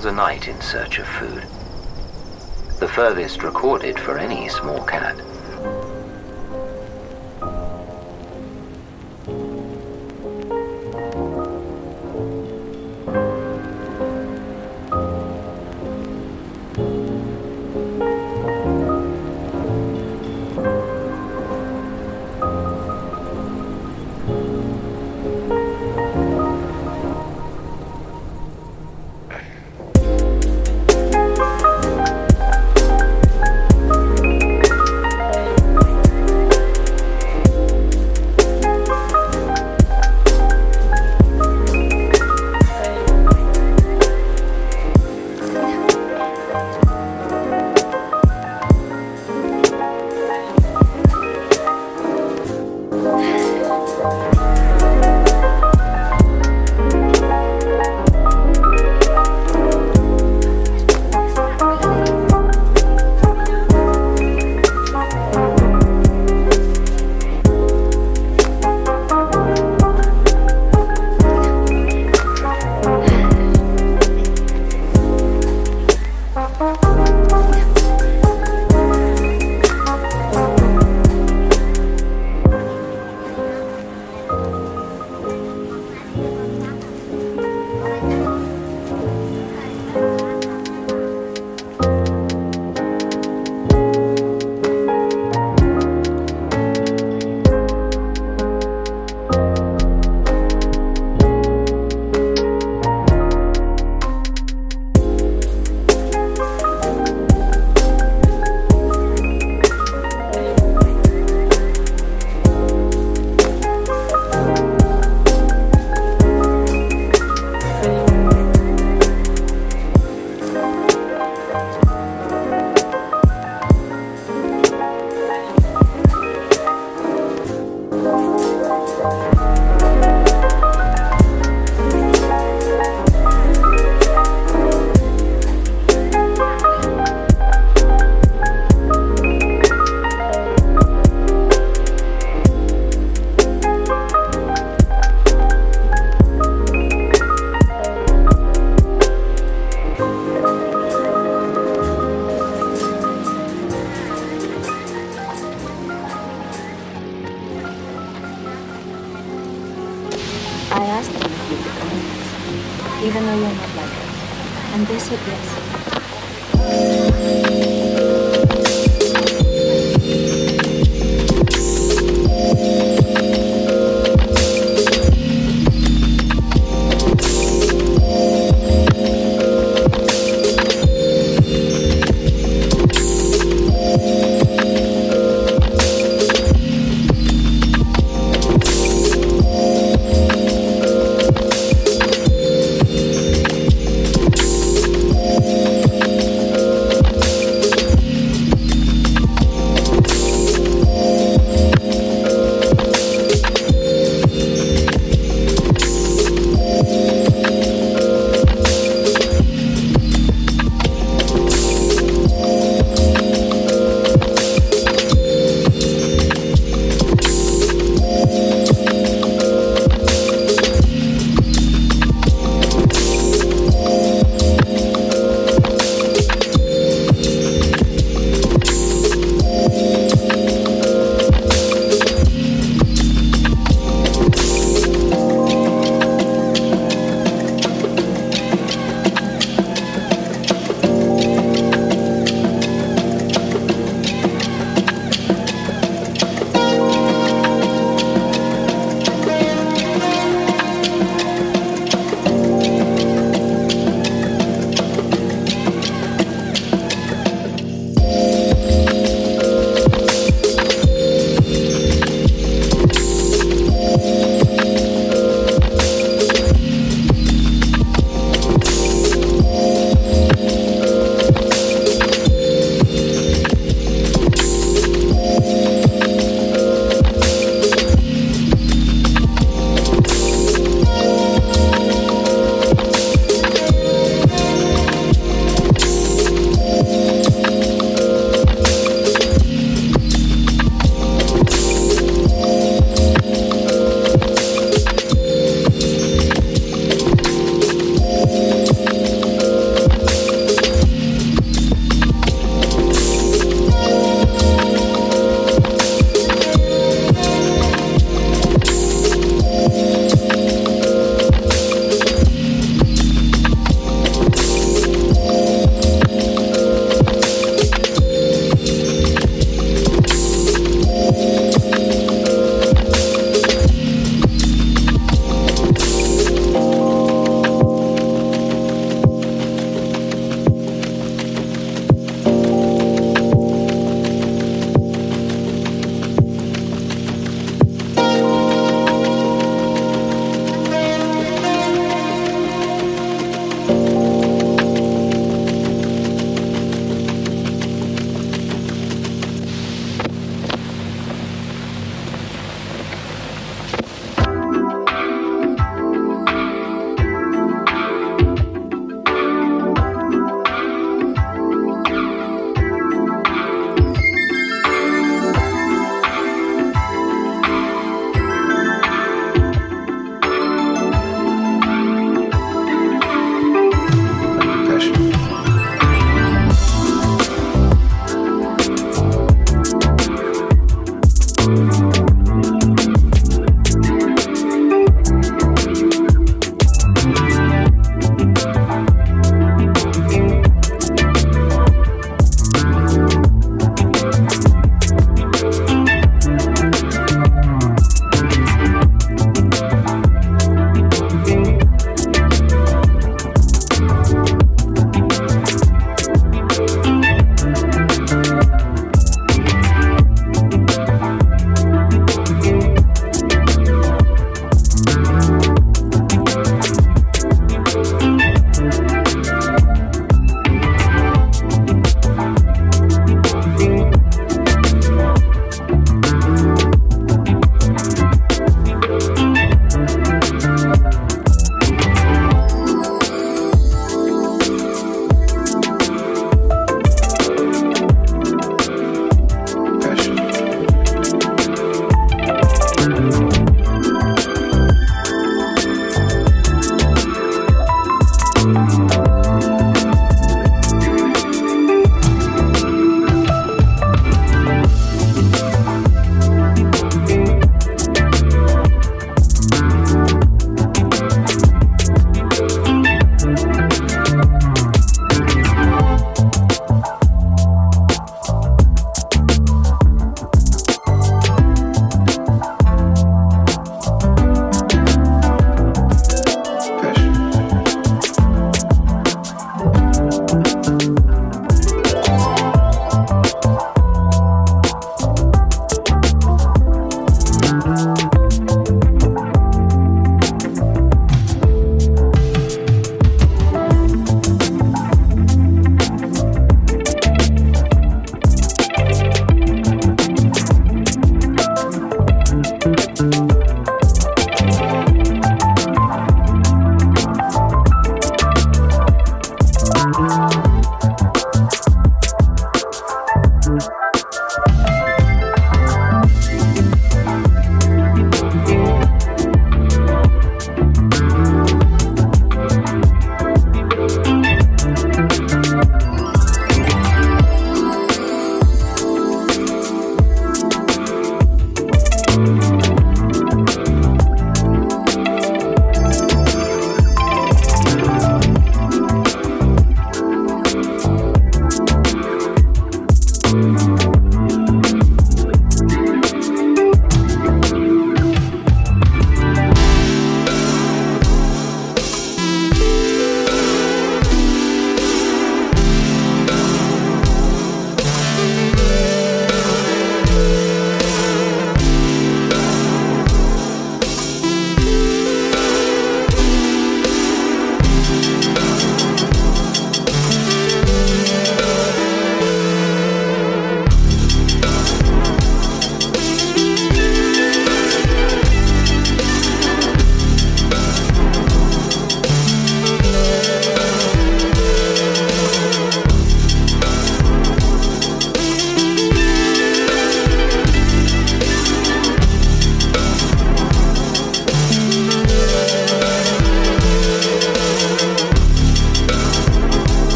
miles a night in search of food. The furthest recorded for any small cat.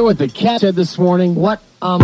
Hear what the cat said this morning? What? Um.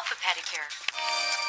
Gives herself a pedicure.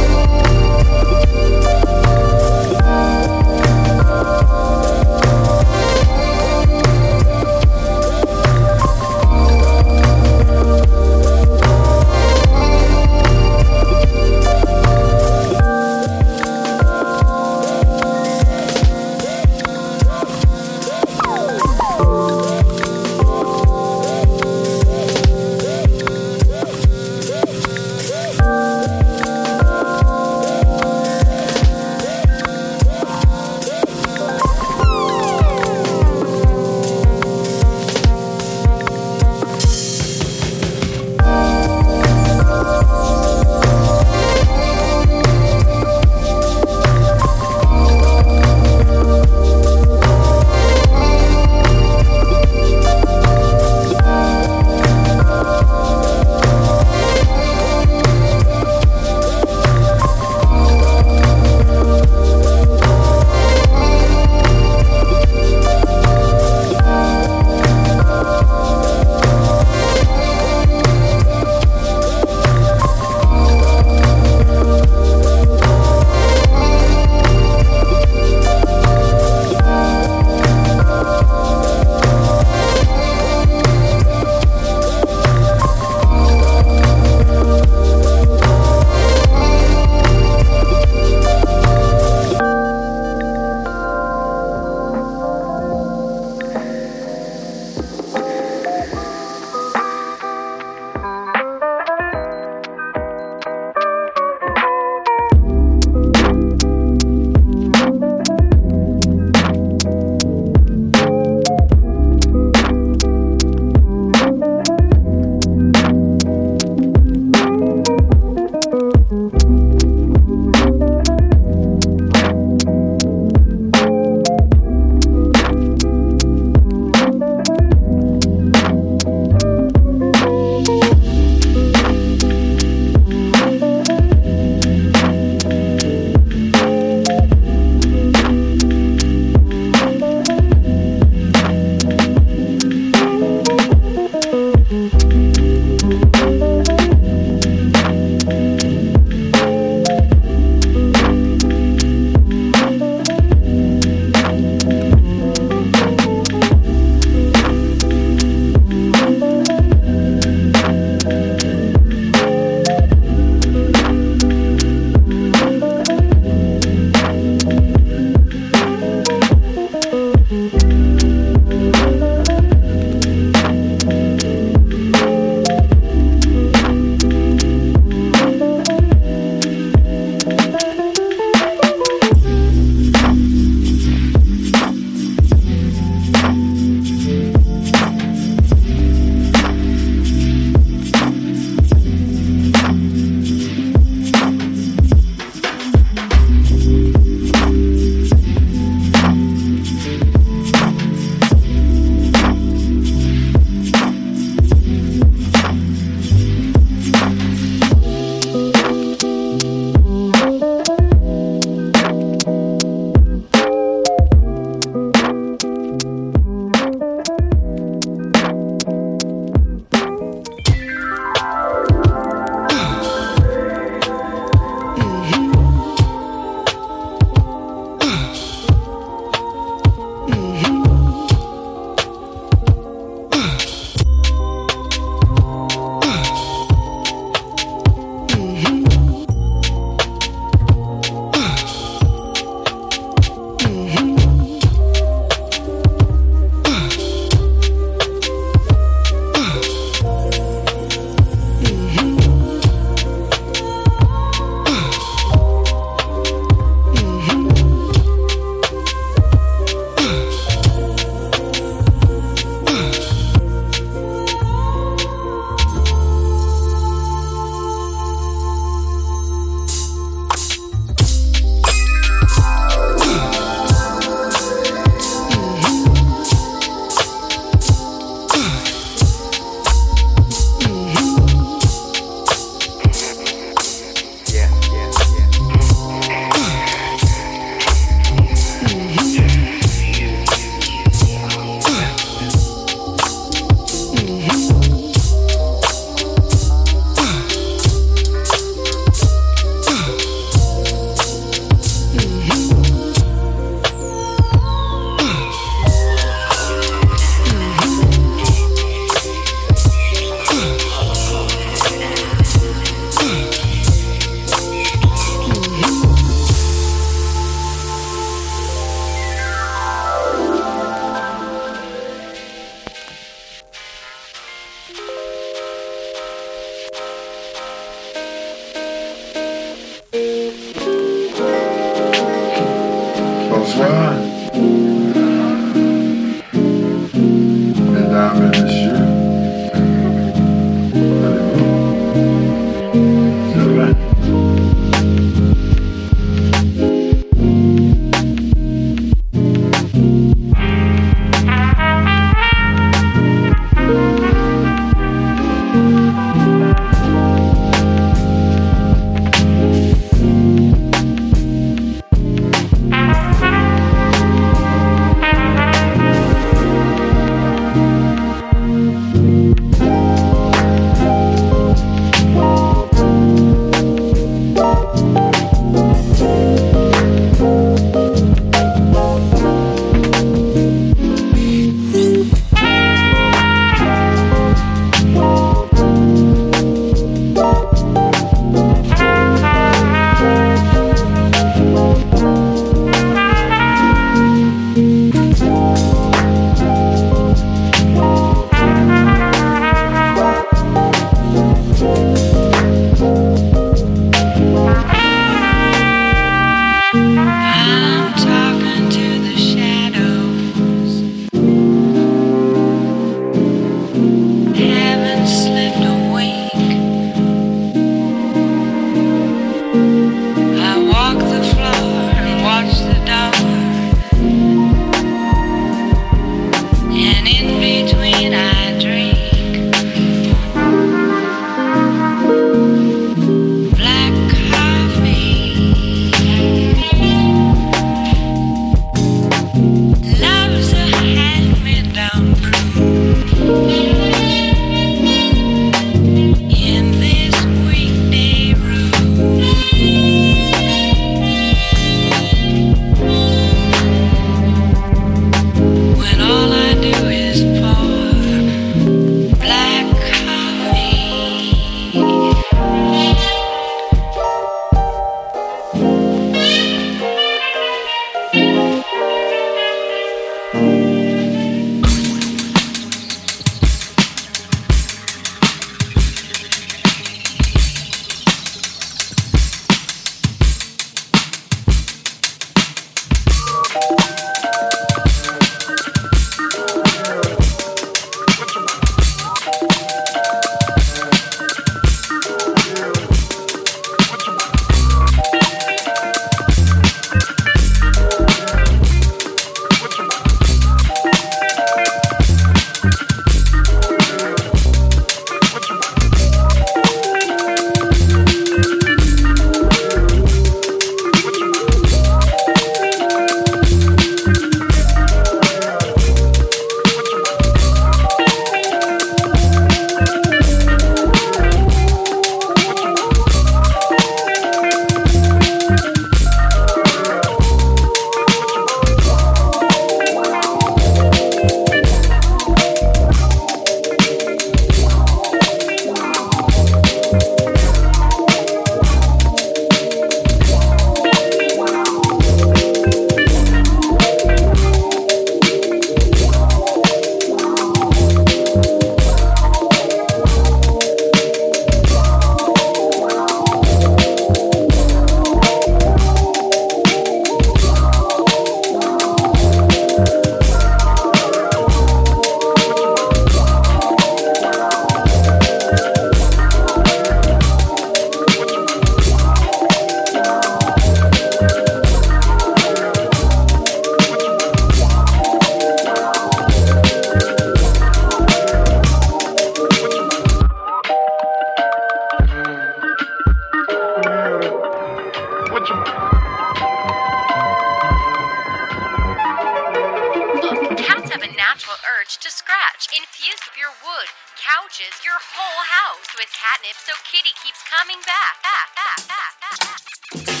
Coming back. back, back, back.